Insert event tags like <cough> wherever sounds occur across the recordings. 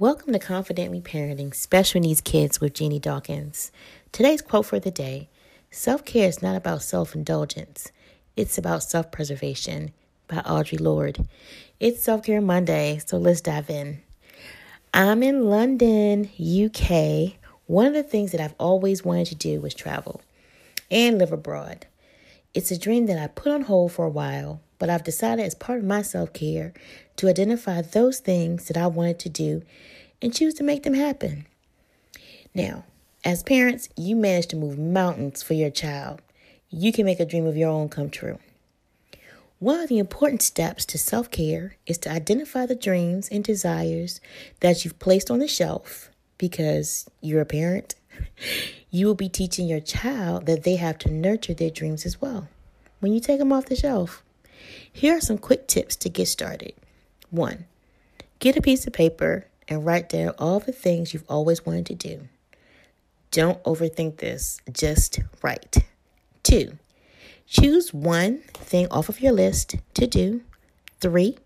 Welcome to Confidently Parenting Special Needs Kids with Jeannie Dawkins. Today's quote for the day Self care is not about self indulgence, it's about self preservation by Audre Lorde. It's Self Care Monday, so let's dive in. I'm in London, UK. One of the things that I've always wanted to do was travel and live abroad. It's a dream that I put on hold for a while, but I've decided as part of my self care to identify those things that I wanted to do and choose to make them happen. Now, as parents, you manage to move mountains for your child. You can make a dream of your own come true. One of the important steps to self care is to identify the dreams and desires that you've placed on the shelf because you're a parent. <laughs> You will be teaching your child that they have to nurture their dreams as well when you take them off the shelf. Here are some quick tips to get started. One, get a piece of paper and write down all the things you've always wanted to do. Don't overthink this, just write. Two, choose one thing off of your list to do. Three,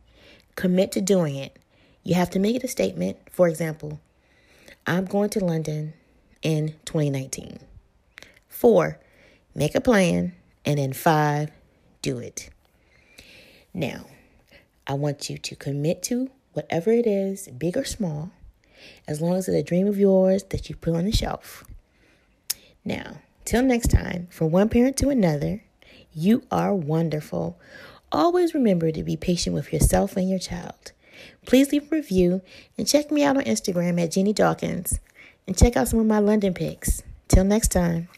commit to doing it. You have to make it a statement. For example, I'm going to London in 2019. Four, make a plan. And then five, do it. Now, I want you to commit to whatever it is, big or small, as long as it's a dream of yours that you put on the shelf. Now, till next time, from one parent to another, you are wonderful. Always remember to be patient with yourself and your child. Please leave a review and check me out on Instagram at Jeannie Dawkins and check out some of my London pics. Till next time.